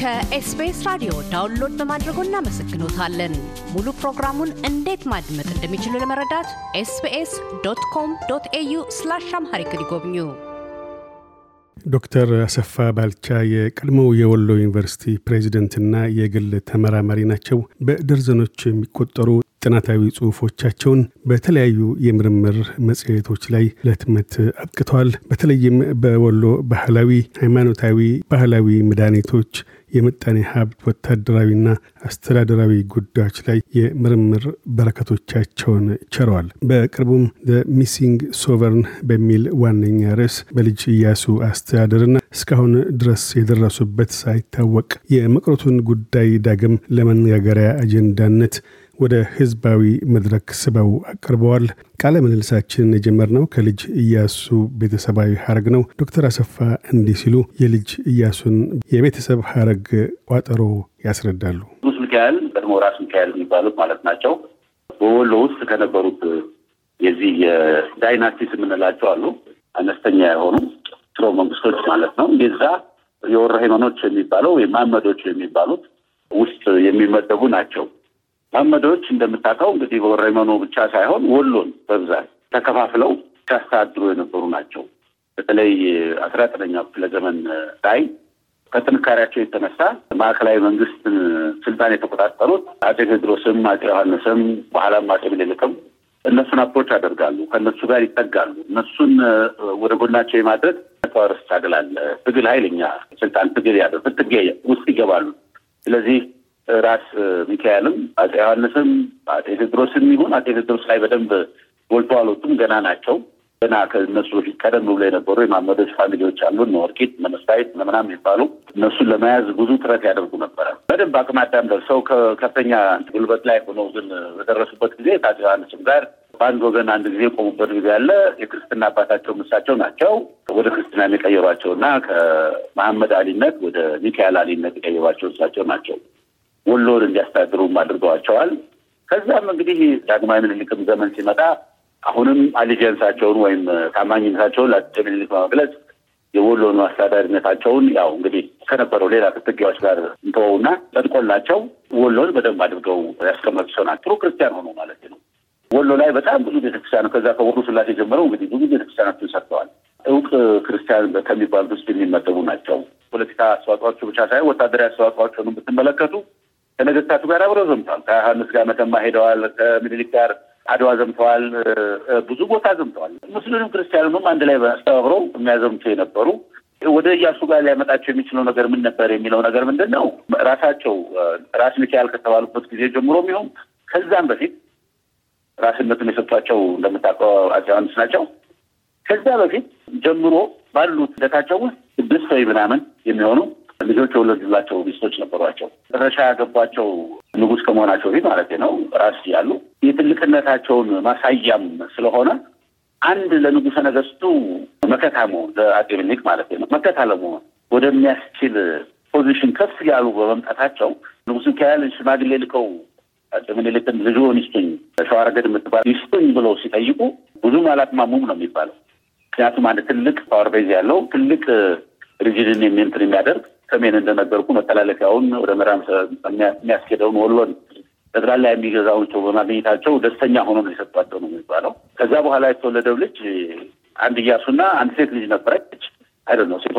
ከ SBS ራዲዮ download በማድረጎ እናመሰግኖታለን። ሙሉ ፕሮግራሙን እንዴት ማድመጥ እንደሚችሉ ለመረዳት SBS dot com dot au slash Amharic ይጎብኙ። ዶክተር አሰፋ ባልቻ የቀድሞው የወሎ ዩኒቨርሲቲ ፕሬዚደንትና የግል ተመራማሪ ናቸው። በደርዘኖች የሚቆጠሩ ጥናታዊ ጽሑፎቻቸውን በተለያዩ የምርምር መጽሔቶች ላይ ለህትመት አብቅተዋል። በተለይም በወሎ ባህላዊ፣ ሃይማኖታዊ፣ ባህላዊ መድኃኒቶች፣ የምጣኔ ሀብት፣ ወታደራዊና አስተዳደራዊ ጉዳዮች ላይ የምርምር በረከቶቻቸውን ቸረዋል። በቅርቡም Missing Sovereign በሚል ዋነኛ ርዕስ በልጅ ኢያሱ አስተዳደርና እስካሁን ድረስ የደረሱበት ሳይታወቅ የመቅረቱን ጉዳይ ዳግም ለመነጋገሪያ አጀንዳነት ወደ ህዝባዊ መድረክ ስበው አቅርበዋል። ቃለ ምልልሳችንን የጀመርነው ከልጅ ኢያሱ ቤተሰባዊ ሀረግ ነው። ዶክተር አሰፋ እንዲህ ሲሉ የልጅ ኢያሱን የቤተሰብ ሀረግ ቋጠሮ ያስረዳሉ። ቅዱስ ሚካኤል ቀድሞ ራስ ሚካኤል የሚባሉት ማለት ናቸው። በወሎ ውስጥ ከነበሩት የዚህ የዳይናስቲስ የምንላቸው አሉ። አነስተኛ የሆኑ ስርወ መንግስቶች ማለት ነው። የዛ የወረ ሃይማኖች የሚባለው ወይም ማመዶች የሚባሉት ውስጥ የሚመደቡ ናቸው። መሐመዶች እንደምታውቀው እንግዲህ በወረመኖ ብቻ ሳይሆን ወሎን በብዛት ተከፋፍለው ሲያስተዳድሩ የነበሩ ናቸው። በተለይ አስራ ዘጠነኛው ክፍለ ዘመን ላይ ከጥንካሬያቸው የተነሳ ማዕከላዊ መንግስትን ስልጣን የተቆጣጠሩት አጼ ቴዎድሮስም አጼ ዮሐንስም በኋላም አጼ ምኒልክም እነሱን approach ያደርጋሉ፣ ከእነሱ ጋር ይጠጋሉ። እነሱን ወደ ጎናቸው የማድረግ power struggle አለ። ትግል ኃይለኛ ስልጣን ትግል ያደ ፍትጌ ውስጥ ይገባሉ። ስለዚህ ራስ ሚካኤልም አጼ ዮሐንስም አጼ ቴዎድሮስም ይሁን አጼ ቴዎድሮስ ላይ በደንብ ጎልቶ አልወጡም። ገና ናቸው። ገና ከእነሱ በፊት ቀደም ብሎ የነበሩ የማመዶች family ዎች አሉ። እነ ወርቂት፣ እነ ምናምን የሚባሉ እነሱን ለመያዝ ብዙ ጥረት ያደርጉ ነበረ። በደንብ አቅመ አዳም ደርሰው ከከፍተኛ ጉልበት ላይ ሆነው ግን በደረሱበት ጊዜ ከአጼ ዮሐንስም ጋር በአንድ ወገን አንድ ጊዜ የቆሙበት ጊዜ አለ። የክርስትና አባታቸው ምሳቸው ናቸው ወደ ክርስትና የቀየሯቸው እና ከመሐመድ አሊነት ወደ ሚካኤል አሊነት የቀየሯቸው እሳቸው ናቸው። ወሎን እንዲያስተዳድሩም አድርገዋቸዋል። ከዛም እንግዲህ ዳግማዊ ምኒልክም ዘመን ሲመጣ አሁንም አሊጀንሳቸውን ወይም ታማኝነታቸውን ለአፄ ምኒልክ በመግለጽ የወሎኑ አስተዳዳሪነታቸውን ያው እንግዲህ ከነበረው ሌላ ክትጌዎች ጋር እንተወውና ጸድቆላቸው ወሎን በደንብ አድርገው ያስቀመጡ ሰው ናቸው። ክርስቲያን ሆኖ ማለት ነው። ወሎ ላይ በጣም ብዙ ቤተክርስቲያን ከዛ ከወሎ ስላሴ ጀምረው እንግዲህ ብዙ ቤተክርስቲያናትን ሰርተዋል። እውቅ ክርስቲያን ከሚባሉት ውስጥ የሚመደቡ ናቸው። ፖለቲካ አስተዋጽኦቸው ብቻ ሳይሆን ወታደራዊ አስተዋጽኦቸውን ብትመለከቱ ከነገስታቱ ጋር አብረው ዘምተዋል። ከዮሐንስ ጋር መተማ ሄደዋል። ከምኒልክ ጋር አድዋ ዘምተዋል። ብዙ ቦታ ዘምተዋል። ሙስሊምም ክርስቲያኑንም አንድ ላይ አስተባብረው የሚያዘምቱ የነበሩ ወደ እያሱ ጋር ሊያመጣቸው የሚችለው ነገር ምን ነበር የሚለው ነገር ምንድን ነው? ራሳቸው ራስ ሚካኤል ከተባሉበት ጊዜ ጀምሮ የሚሆን ከዛም በፊት ራስነቱን የሰጧቸው እንደምታውቀው አፄ ዮሐንስ ናቸው። ከዛ በፊት ጀምሮ ባሉት ሂደታቸው ውስጥ ስድስት ወይ ምናምን የሚሆኑ ልጆች የወለዱላቸው ሚስቶች ነበሯቸው። መጨረሻ ያገቧቸው ንጉሥ ከመሆናቸው በፊት ማለት ነው ራስ ያሉ የትልቅነታቸውን ማሳያም ስለሆነ አንድ ለንጉሠ ነገሥቱ መከታ መሆን ለአፄ ምኒልክ ማለት ነው መከታ ለመሆን ወደሚያስችል position ከፍ ያሉ በመምጣታቸው ንጉሥ ሚካኤል ሽማግሌ ልከው አፄ ምኒልክን ልጅዎን ይስጡኝ ሸዋረገድ የምትባል ይስጡኝ ብለው ሲጠይቁ ብዙም አላቅማሙም ነው የሚባለው። ምክንያቱም አንድ ትልቅ power base ያለው ትልቅ region ን maintain የሚያደርግ ሰሜን እንደነገርኩ መተላለፊያውን ወደ ምዕራብ የሚያስኬደውን ወሎን ጠቅላላ የሚገዛውን ሰው በማግኘታቸው ደስተኛ ሆኖ ነው የሰጧቸው ነው የሚባለው። ከዛ በኋላ የተወለደው ልጅ አንድ እያሱና አንድ ሴት ልጅ ነበረች። አይደ ነው ሴቷ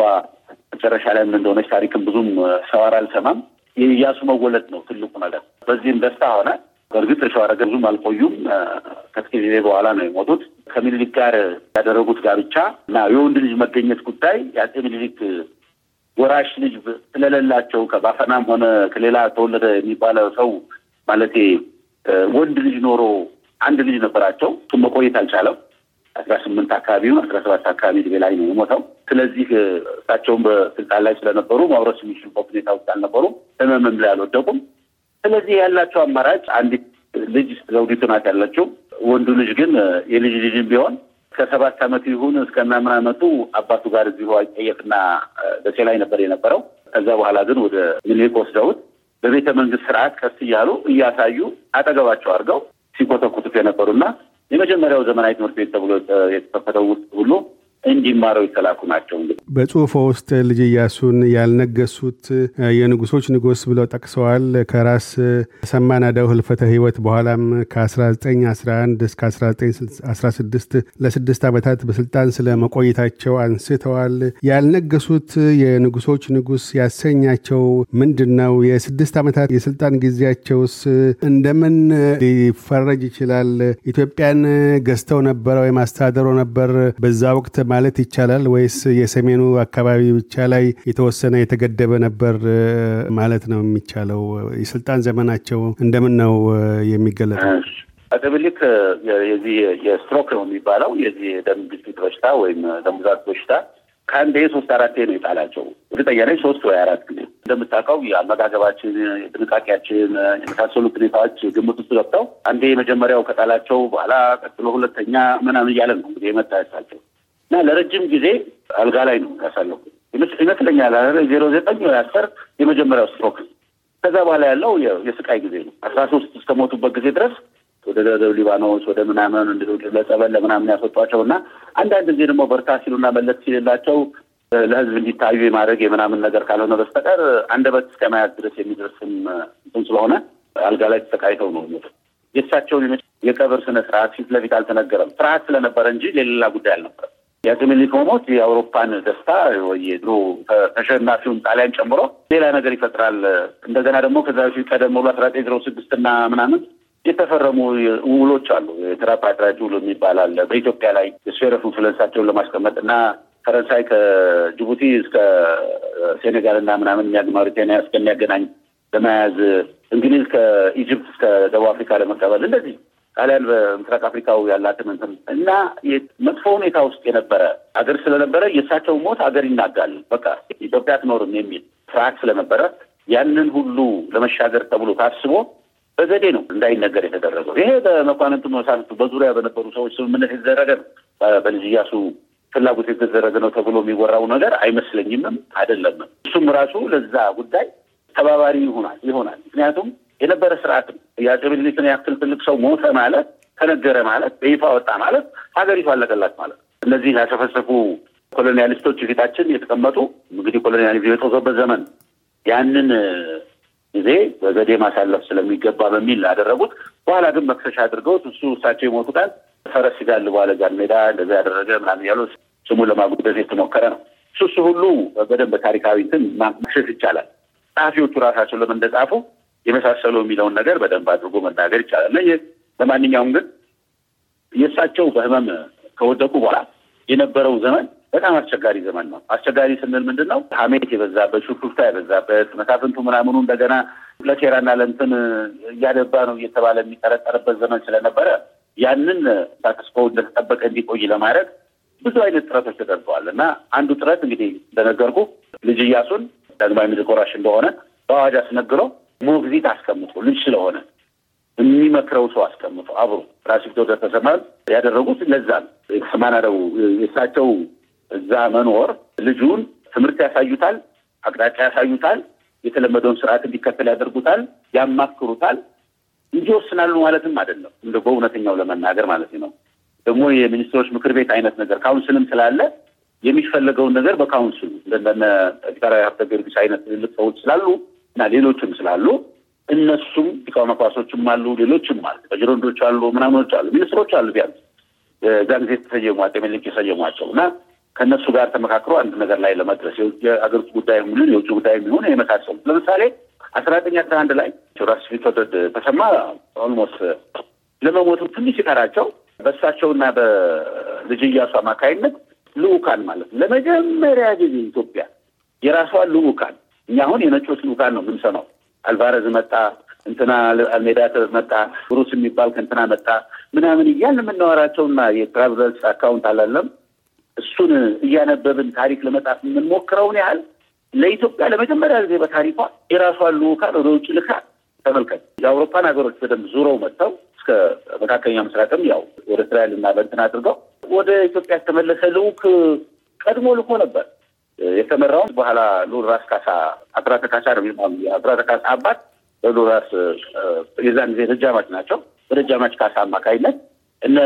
መጨረሻ ላይ ምን እንደሆነች ታሪክም ብዙም ሰዋር አልሰማም። የእያሱ መወለድ ነው ትልቁ ነገር። በዚህም ደስታ ሆነ። በእርግጥ ሸዋረገድ ብዙም አልቆዩም። ከጥቂት ጊዜ በኋላ ነው የሞቱት። ከምኒልክ ጋር ያደረጉት ጋብቻ እና የወንድ ልጅ መገኘት ጉዳይ የአፄ ምኒልክ ወራሽ ልጅ ስለሌላቸው ከባፈናም ሆነ ከሌላ ተወለደ የሚባለው ሰው ማለቴ ወንድ ልጅ ኖሮ አንድ ልጅ ነበራቸው። እሱም መቆየት አልቻለም። አስራ ስምንት አካባቢውን አስራ ሰባት አካባቢ ዕድሜ ላይ ነው የሞተው። ስለዚህ እሳቸውን በስልጣን ላይ ስለነበሩ ማውረስ የሚችሉበት ሁኔታ ውስጥ አልነበሩም። ህመምም ላይ አልወደቁም። ስለዚህ ያላቸው አማራጭ አንዲት ልጅ ዘውዲቱ ናት ያላቸው። ወንዱ ልጅ ግን የልጅ ልጅም ቢሆን ከሰባት ዓመቱ ይሁን እስከ ምናምን ዓመቱ አባቱ ጋር እዚሁ አይጠየቅና ደሴ ላይ ነበር የነበረው። ከዛ በኋላ ግን ወደ ምኒልክ ወስደውት በቤተ መንግስት ስርዓት ቀስ እያሉ እያሳዩ አጠገባቸው አድርገው ሲኮተኩቱት የነበሩና የመጀመሪያው ዘመናዊ ትምህርት ቤት ተብሎ የተከፈተው ውስጥ ሁሉ እንዲማረው የተላኩ ናቸው። እንግዲህ በጽሁፎ ውስጥ ልጅ እያሱን ያልነገሱት የንጉሶች ንጉስ ብለው ጠቅሰዋል። ከራስ ሰማ ናዳው ህልፈተ ህይወት በኋላም ከ1911 እስከ 1916 ለስድስት ዓመታት በስልጣን ስለ መቆየታቸው አንስተዋል። ያልነገሱት የንጉሶች ንጉስ ያሰኛቸው ምንድን ነው? የስድስት ዓመታት የስልጣን ጊዜያቸውስ እንደምን ሊፈረጅ ይችላል? ኢትዮጵያን ገዝተው ነበረ ወይም አስተዳደሮ ነበር በዛ ወቅት ማለት ይቻላል ወይስ የሰሜኑ አካባቢ ብቻ ላይ የተወሰነ የተገደበ ነበር ማለት ነው የሚቻለው? የስልጣን ዘመናቸው እንደምን ነው የሚገለጠው? አፄ ምኒልክ የዚህ የስትሮክ ነው የሚባለው የዚህ የደም ግፊት በሽታ ወይም ደም ብዛት በሽታ ከአንዴ ሶስት አራቴ ነው የጣላቸው። እርግጠኛ ነኝ ሶስት ወይ አራት ጊዜ። እንደምታውቀው የአመጋገባችን፣ የጥንቃቄያችን የመሳሰሉት ሁኔታዎች ግምት ውስጥ ገብተው አንዴ የመጀመሪያው ከጣላቸው በኋላ ቀጥሎ ሁለተኛ ምናምን እያለ ነው እንግዲህ የመጣ ያሳቸው እና ለረጅም ጊዜ አልጋ ላይ ነው ያሳለፉ ይመስለኛል። ዜሮ ዘጠኝ ወይ አስር የመጀመሪያው ስትሮክ ከዛ በኋላ ያለው የስቃይ ጊዜ ነው። አስራ ሶስት እስከሞቱበት ጊዜ ድረስ ወደ ደቡብ ሊባኖስ ወደ ምናምን ለጸበል ለምናምን ያስወጧቸው እና አንዳንድ ጊዜ ደግሞ በርታ ሲሉና መለስ ሲልላቸው ለሕዝብ እንዲታዩ የማድረግ የምናምን ነገር ካልሆነ በስተቀር አንደበት እስከ መያዝ ድረስ የሚደርስም እንትን ስለሆነ አልጋ ላይ ተሰቃይተው ነው የእሳቸውን የቀብር ስነ ስርዓት ፊት ለፊት አልተነገረም። ፍርሃት ስለነበረ እንጂ የሌላ ጉዳይ አልነበረም። የአፄ ምኒልክ መሞት የአውሮፓን ደስታ የድሮ ተሸናፊውን ጣሊያን ጨምሮ ሌላ ነገር ይፈጥራል። እንደገና ደግሞ ከዛ በፊት ቀደም ብሎ አስራ ዘጠኝ ዜሮ ስድስት እና ምናምን የተፈረሙ ውሎች አሉ። የ Tripartite ውል የሚባል አለ በኢትዮጵያ ላይ የ sphere of influence አቸውን ለማስቀመጥ እና ፈረንሳይ ከጅቡቲ እስከ ሴኔጋል እና ምናምን ማውሪታኒያ እስከሚያገናኝ ለመያዝ እንግሊዝ ከ Egypt እስከ ደቡብ አፍሪካ ለመቀበል እንደዚህ ጣሊያን በምስራቅ አፍሪካው ያላትን እንትን እና መጥፎ ሁኔታ ውስጥ የነበረ ሀገር ስለነበረ የእሳቸው ሞት ሀገር ይናጋል፣ በቃ ኢትዮጵያ አትኖርም የሚል ፍርሃት ስለነበረ ያንን ሁሉ ለመሻገር ተብሎ ታስቦ በዘዴ ነው እንዳይነገር የተደረገው። ይሄ በመኳንንቱ መሳፍንቱ በዙሪያ በነበሩ ሰዎች ስምምነት የተደረገ ነው። በልጅ ኢያሱ ፍላጎት የተደረገ ነው ተብሎ የሚወራው ነገር አይመስለኝምም አይደለምም። እሱም ራሱ ለዛ ጉዳይ ተባባሪ ይሆናል ይሆናል ምክንያቱም ምኒልክን ያክል ትልቅ ሰው ሞተ ማለት ተነገረ ማለት በይፋ ወጣ ማለት ሀገሪቱ አለቀላት ማለት እነዚህ ያሰፈሰፉ colonialist ኦች ፊታችን የተቀመጡ እንግዲህ colonialism የጦዘበት ዘመን ያንን ጊዜ በዘዴ ማሳለፍ ስለሚገባ በሚል ያደረጉት። በኋላ ግን መክሰሻ አድርገውት እሱ እሳቸው የሞቱ ቀን ፈረስ ሲጋልቡ አለ ጃን ሜዳ እንደዛ ያደረገ ምናምን ያሉ ስሙን ለማጉደት የተሞከረ ነው። እሱ እሱ ሁሉ በደንብ ታሪካዊ እንትን ማክሸፍ ይቻላል። ጸሐፊዎቹ ራሳቸው ለምን እንደጻፉ የመሳሰሉ የሚለውን ነገር በደንብ አድርጎ መናገር ይቻላል። ለማንኛውም ግን የእሳቸው በህመም ከወደቁ በኋላ የነበረው ዘመን በጣም አስቸጋሪ ዘመን ነው። አስቸጋሪ ስንል ምንድን ነው? ሀሜት የበዛበት፣ ሹክሹክታ የበዛበት መሳፍንቱ ምናምኑ እንደገና ለሴራና ለእንትን እያደባ ነው እየተባለ የሚጠረጠርበት ዘመን ስለነበረ ያንን ኮ እንደተጠበቀ እንዲቆይ ለማድረግ ብዙ አይነት ጥረቶች ተደርገዋል እና አንዱ ጥረት እንግዲህ እንደነገርኩ ልጅ እያሱን ዳግማዊ ምኒልክ ወራሽ እንደሆነ በአዋጅ አስነግረው ሞግዚት አስቀምጦ ልጅ ስለሆነ የሚመክረው ሰው አስቀምጦ አብሮ ቢትወደድ ተሰማን ያደረጉት ለዛ ነው። የተሰማናደው የእሳቸው እዛ መኖር ልጁን ትምህርት ያሳዩታል፣ አቅጣጫ ያሳዩታል፣ የተለመደውን ስርዓት እንዲከተል ያደርጉታል፣ ያማክሩታል እንጂ ይወስናሉ ማለትም አይደለም። እንደ በእውነተኛው ለመናገር ማለት ነው። ደግሞ የሚኒስትሮች ምክር ቤት አይነት ነገር council ም ስላለ የሚፈለገውን ነገር በ council ኡ እንደነ ፊታውራሪ ሀብተ ጊዮርጊስ አይነት ትልልቅ ሰዎች ስላሉ እና ሌሎችም ስላሉ እነሱም ሊቀ መኳሶችም አሉ፣ ሌሎችም አሉ፣ በጅሮንዶች አሉ፣ ምናምኖች አሉ፣ ሚኒስትሮች አሉ። ቢያንስ። እዛን ጊዜ አፄ ምኒልክ የሰየሟቸው እና ከእነሱ ጋር ተመካክሮ አንድ ነገር ላይ ለመድረስ የአገር ውስጥ ጉዳይ የሚሆን የውጭ ጉዳይ የሚሆን የመሳሰሉት ለምሳሌ አስራ ዘጠኝ አስራ አንድ ላይ ራስ ቢትወደድ ተሰማ almost ለመሞቱ ትንሽ ሲቀራቸው በእሳቸውና በልጅ ኢያሱ አማካይነት ልኡካን ማለት ለመጀመሪያ ጊዜ ኢትዮጵያ የራሷን ልኡካን እኛ አሁን የነጮች ልኡካን ነው የምንሰማው። አልቫረዝ መጣ፣ እንትና አልሜዳ መጣ፣ ብሩስ የሚባል ከእንትና መጣ ምናምን እያልን የምናወራቸውና የ travels account አላለም እሱን እያነበብን ታሪክ ለመጻፍ የምንሞክረውን ያህል ለኢትዮጵያ ለመጀመሪያ ጊዜ በታሪኳ የራሷን ልኡካን ወደ ውጭ ልካ ተመልከት። የአውሮፓን ሀገሮች በደንብ ዙረው መጥተው እስከ መካከለኛ ምስራቅም ያው ወደ እስራኤል እና በእንትን አድርገው ወደ ኢትዮጵያ የተመለሰ ልኡክ ቀድሞ ልኮ ነበር። የተመራውን በኋላ ራስ ካሳ አስራተ ካሳ ነው የሚባሉ የአስራተ ካሳ አባት ራስ የዛን ጊዜ ደጃማች ናቸው። በደጃማች ካሳ አማካይነት እነ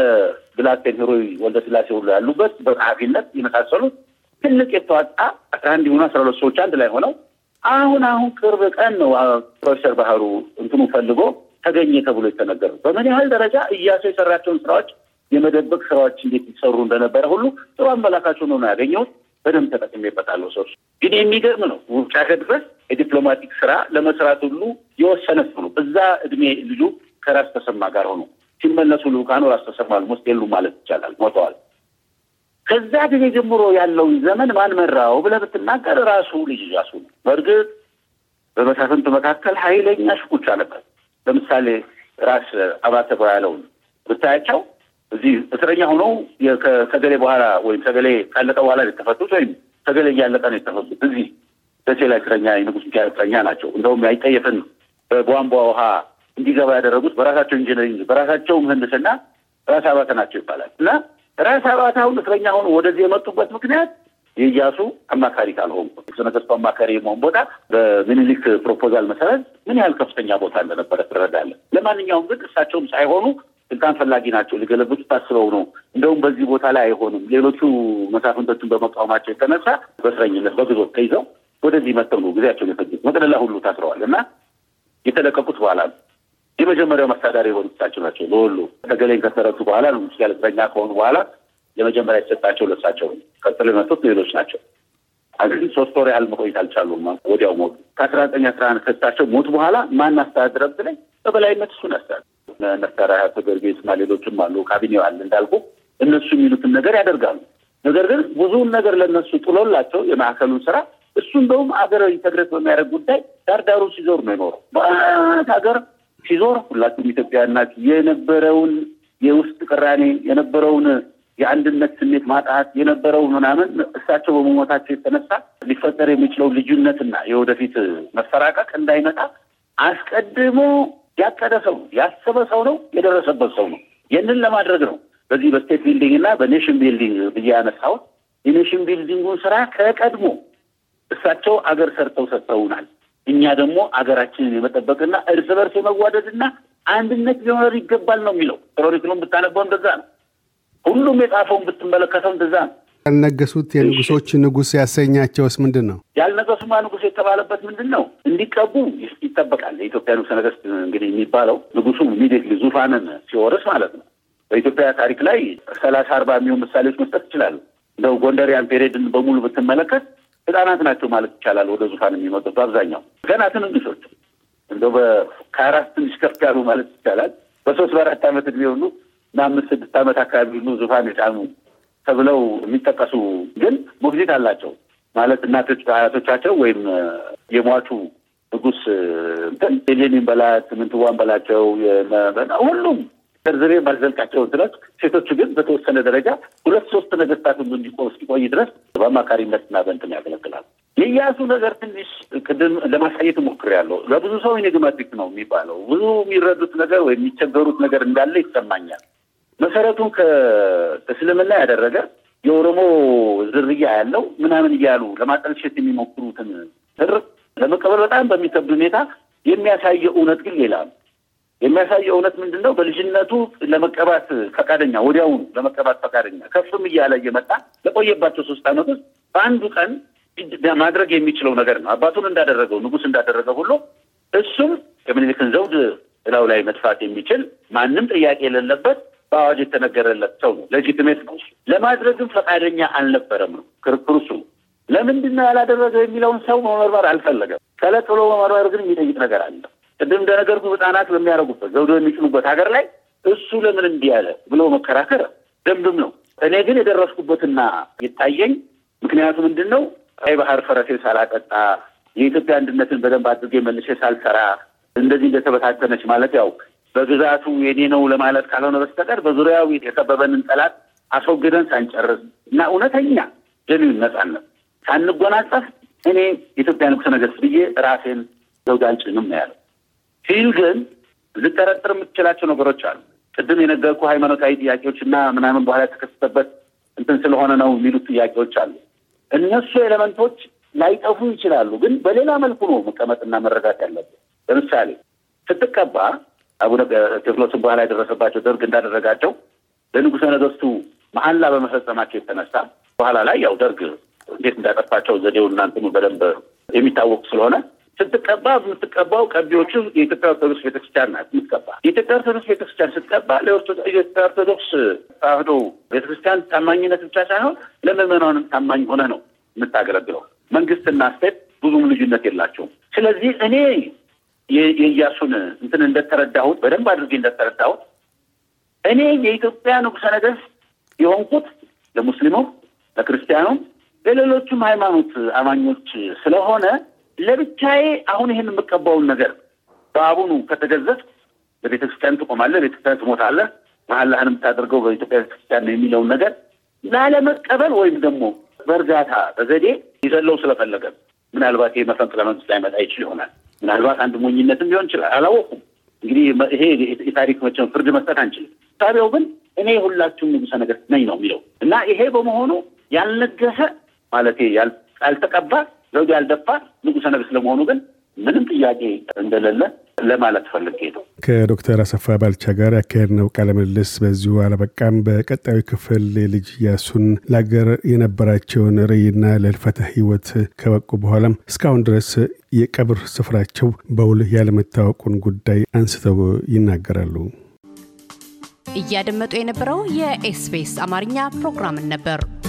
ብላቴን ሄሮይ ወልደ ስላሴ ሁሉ ያሉበት በጸሐፊነት የመሳሰሉት ትልቅ የተዋጣ አስራ አንድ የሆኑ አስራ ሁለት ሰዎች አንድ ላይ ሆነው አሁን አሁን ቅርብ ቀን ነው ፕሮፌሰር ባህሩ እንትኑ ፈልጎ ተገኘ ተብሎ የተነገሩ በምን ያህል ደረጃ እያሱ የሰራቸውን ስራዎች የመደበቅ ስራዎች እንዴት ይሰሩ እንደነበረ ሁሉ ጥሩ አመላካች ሆኖ ነው ያገኘሁት። በደንብ ተጠቅሜበታለሁ። ሰዎች ግን የሚገርም ነው። ውጭ ሀገር ድረስ የዲፕሎማቲክ ስራ ለመስራት ሁሉ የወሰነ ሰው ነው። በዛ እድሜ ልጁ ከራስ ተሰማ ጋር ሆኖ ሲመለሱ ልኡካኑ ራስ ተሰማ አልሞስት የሉም ማለት ይቻላል፣ ሞተዋል። ከዛ ጊዜ ጀምሮ ያለውን ዘመን ማን መራው ብለህ ብትናገር ራሱ ልጅ ኢያሱ ነው። በእርግጥ በመሳፍንት መካከል ኃይለኛ ሽኩቻ ነበር። ለምሳሌ ራስ አባተ ያለውን ብታያቸው እዚህ እስረኛ ሆነው ከሰገሌ በኋላ ወይም ሰገሌ ካለቀ በኋላ የተፈቱት ወይም ሰገሌ እያለቀ ነው የተፈቱት። እዚህ ደሴ ላይ እስረኛ የንጉስ ሚካኤል እስረኛ ናቸው። እንደውም አይጠየፍን በቧንቧ ውሃ እንዲገባ ያደረጉት በራሳቸው engineering በራሳቸው ምህንድስና ራስ አባተ ናቸው ይባላል እና ራስ አባተ አሁን እስረኛ ሆኑ ወደዚህ የመጡበት ምክንያት የኢያሱ አማካሪ ካልሆኑ ነገስቱ አማካሪ የመሆን ቦታ በምኒልክ proposal መሰረት ምን ያህል ከፍተኛ ቦታ እንደነበረ ትረዳለን። ለማንኛውም ግን እሳቸውም ሳይሆኑ ስልጣን ፈላጊ ናቸው። ሊገለብጡ ታስበው ነው። እንደውም በዚህ ቦታ ላይ አይሆኑም። ሌሎቹ መሳፍንቶችን በመቃወማቸው የተነሳ በእስረኝነት በግዞት ተይዘው ወደዚህ መጥተው ነው ጊዜያቸውን የፈጁት። መቅደላ ሁሉ ታስረዋል እና የተለቀቁት በኋላ ነው። የመጀመሪያው መስተዳድር የሆኑት እሳቸው ናቸው። ለወሎ ተገሌን ከሰረቱ በኋላ ያለ እስረኛ ከሆኑ በኋላ የመጀመሪያ የተሰጣቸው ለእሳቸው ነው። ቀጥሎ የመጡት ሌሎች ናቸው። ግን ሶስት ወር ያህል መቆየት አልቻሉም። ወዲያው ሞቱ። ከአስራ ዘጠኝ አስራ አንድ ከእሳቸው ሞት በኋላ ማን አስተዳድረ ብትለኝ በበላይነት እሱን ያስተዳድር ነፍታራ ተገርቤት እና ሌሎችም አሉ። ካቢኔው አለ እንዳልኩ እነሱ የሚሉትን ነገር ያደርጋሉ። ነገር ግን ብዙውን ነገር ለእነሱ ጥሎላቸው የማዕከሉን ስራ እሱ እንደውም አገር integrate በሚያደርግ ጉዳይ ዳርዳሩ ሲዞር ነው የኖረው። ሀገር ሲዞር ሁላችሁም ኢትዮጵያውያን የነበረውን የውስጥ ቅራኔ የነበረውን የአንድነት ስሜት ማጣት የነበረውን ምናምን እሳቸው በመሞታቸው የተነሳ ሊፈጠር የሚችለው ልዩነትና የወደፊት መፈራቀቅ እንዳይመጣ አስቀድሞ ያቀደ ሰው ነው፣ ያሰበ ሰው ነው፣ የደረሰበት ሰው ነው። ይህንን ለማድረግ ነው በዚህ በ state building እና በ nation building ብዬ ያነሳሁት። የ nation building ኡን ስራ ከቀድሞ እሳቸው አገር ሰርተው ሰጥተውናል። እኛ ደግሞ አገራችንን የመጠበቅና እርስ በርስ የመዋደድና አንድነት ሊኖር ይገባል ነው የሚለው። theoretical ኡም ብታነበው እንደዛ ነው። ሁሉም የጻፈውን ብትመለከተው እንደዛ ነው። ያልነገሱት የንጉሶች ንጉሥ ያሰኛቸውስ ምንድን ነው? ያልነገሱማ ንጉሥ የተባለበት ምንድን ነው? እንዲቀቡ ይጠበቃል። የኢትዮጵያ ንጉሠ ነገሥት እንግዲህ የሚባለው ንጉሱ immediately ዙፋንን ሲወርስ ማለት ነው። በኢትዮጵያ ታሪክ ላይ ሰላሳ አርባ የሚሆን ምሳሌዎች መስጠት ይችላሉ። እንደው ጎንደሪያን ፔሬድን በሙሉ ብትመለከት ህጻናት ናቸው ማለት ይቻላል ወደ ዙፋን የሚመጡት በአብዛኛው ገና ትንንሾች እንደው ከአራት ትንሽ ከፍ ያሉ ማለት ይቻላል በሶስት በአራት ዓመት እድሜ ሁሉ እና አምስት ስድስት ዓመት አካባቢ ሁሉ ዙፋን የጫኑ ተብለው የሚጠቀሱ ግን ሞግዚት አላቸው ማለት እናቶች አያቶቻቸው ወይም የሟቹ ንጉስ የሌኒን በላት ምንትዋን በላቸው ሁሉም ዘርዝሬ ባልዘልቃቸው ድረስ ሴቶቹ ግን በተወሰነ ደረጃ ሁለት ሶስት ነገስታት እስኪቆይ ድረስ በአማካሪነትና በእንትን ያገለግላል። የኢያሱ ነገር ትንሽ ቅድም ለማሳየት ሞክሬያለሁ። ለብዙ ሰው ኢኒግማቲክ ነው የሚባለው ብዙ የሚረዱት ነገር ወይም የሚቸገሩት ነገር እንዳለ ይሰማኛል። መሰረቱን ከእስልምና ያደረገ የኦሮሞ ዝርያ ያለው ምናምን እያሉ ለማጠልሸት የሚሞክሩትን ስር ለመቀበል በጣም በሚከብድ ሁኔታ የሚያሳየው እውነት ግን ሌላ ነው። የሚያሳየው እውነት ምንድን ነው? በልጅነቱ ለመቀባት ፈቃደኛ ወዲያውኑ ለመቀባት ፈቃደኛ ከፍም እያለ እየመጣ ለቆየባቸው ሶስት ውስጥ በአንዱ ቀን ማድረግ የሚችለው ነገር ነው። አባቱን እንዳደረገው ንጉሥ እንዳደረገው ሁሉ እሱም የምኒልክን ዘውድ እላው ላይ መጥፋት የሚችል ማንም ጥያቄ የሌለበት በአዋጅ የተነገረለት ሰው ነው። ሌጂትሜት ነው። ለማድረግም ፈቃደኛ አልነበረም ነው ክርክሩ። እሱ ለምንድን ነው ያላደረገው የሚለውን ሰው መመርመር አልፈለገም። ብሎ መመርመር ግን የሚጠይቅ ነገር አለ። ቅድም እንደነገርኩህ ህጻናት በሚያደርጉበት ዘውዶ የሚጭኑበት ሀገር ላይ እሱ ለምን እንዲህ ያለ ብሎ መከራከር ደንብም ነው። እኔ ግን የደረስኩበትና የታየኝ ምክንያቱ ምንድን ነው? ቀይ ባህር ፈረሴን ሳላጠጣ የኢትዮጵያ አንድነትን በደንብ አድርጌ መልሼ ሳልሰራ እንደዚህ እንደተበታተነች ማለት ያው በግዛቱ የኔ ነው ለማለት ካልሆነ በስተቀር በዙሪያው የከበበንን ጠላት አስወግደን ሳንጨርስ እና እውነተኛ genuine ነጻነት ሳንጎናጸፍ እኔ የኢትዮጵያ ንጉሠ ነገሥት ብዬ ራሴን ዘውድ አልጭንም ነው ያለው። ሲል ግን ልትጠረጥር የምትችላቸው ነገሮች አሉ። ቅድም የነገርኩ ሃይማኖታዊ ጥያቄዎች እና ምናምን በኋላ የተከሰተበት እንትን ስለሆነ ነው የሚሉት ጥያቄዎች አሉ። እነሱ element ኦች ላይጠፉ ይችላሉ፣ ግን በሌላ መልኩ ነው መቀመጥና መረዳት ያለብን። ለምሳሌ ስትቀባ አቡነ ቴዎፍሎስን በኋላ የደረሰባቸው ደርግ እንዳደረጋቸው ለንጉሠ ነገሥቱ መሐላ በመፈጸማቸው የተነሳ በኋላ ላይ ያው ደርግ እንዴት እንዳጠፋቸው ዘዴው እናንትኑ በደንብ የሚታወቅ ስለሆነ ስትቀባ የምትቀባው ቀቢዎቹ የኢትዮጵያ ኦርቶዶክስ ቤተክርስቲያን ናት የምትቀባ። የኢትዮጵያ ኦርቶዶክስ ቤተክርስቲያን ስትቀባ ለኢትዮጵያ ኦርቶዶክስ ተዋሕዶ ቤተክርስቲያን ታማኝነት ብቻ ሳይሆን ለምዕመናንም ታማኝ ሆነ ነው የምታገለግለው። መንግስትና ስቴት ብዙም ልዩነት የላቸውም። ስለዚህ እኔ የኢያሱን እንትን እንደተረዳሁት በደንብ አድርጌ እንደተረዳሁት እኔ የኢትዮጵያ ንጉሠ ነገሥት የሆንኩት ለሙስሊሙም፣ ለክርስቲያኑም፣ ለሌሎቹም ሃይማኖት አማኞች ስለሆነ ለብቻዬ አሁን ይህን የምቀባውን ነገር በአቡኑ ከተገዘት በቤተ ክርስቲያን ትቆማለህ፣ ቤተ ክርስቲያን ትሞታለህ፣ መሀላህን የምታደርገው በኢትዮጵያ ቤተ ክርስቲያን ነው የሚለውን ነገር ላለመቀበል ወይም ደግሞ በእርጋታ በዘዴ ይዘለው ስለፈለገ ምናልባት ይሄ መፈንቅለ መንግስት ላይመጣ ይችል ይሆናል። ምናልባት አንድ ሞኝነትም ሊሆን ይችላል። አላወኩም። እንግዲህ ይሄ የታሪክ መቼም ፍርድ መስጠት አንችልም። ሳቢያው ግን እኔ ሁላችሁም ንጉሠ ነገሥት ነኝ ነው የሚለው እና ይሄ በመሆኑ ያልነገሰ ማለት ያልተቀባ ዘውድ ያልደፋ ንጉሠ ነገሥት ለመሆኑ ግን ምንም ጥያቄ እንደሌለ ለማለት ፈልጌ ነው። ከዶክተር አሰፋ ባልቻ ጋር ያካሄድነው ቃለ ምልልስ በዚሁ አለበቃም። በቀጣዩ ክፍል የልጅ ኢያሱን ለሀገር የነበራቸውን ርዕይና ለህልፈተ ህይወት ከበቁ በኋላም እስካሁን ድረስ የቀብር ስፍራቸው በውል ያለመታወቁን ጉዳይ አንስተው ይናገራሉ። እያደመጡ የነበረው የ SBS አማርኛ ፕሮግራምን ነበር።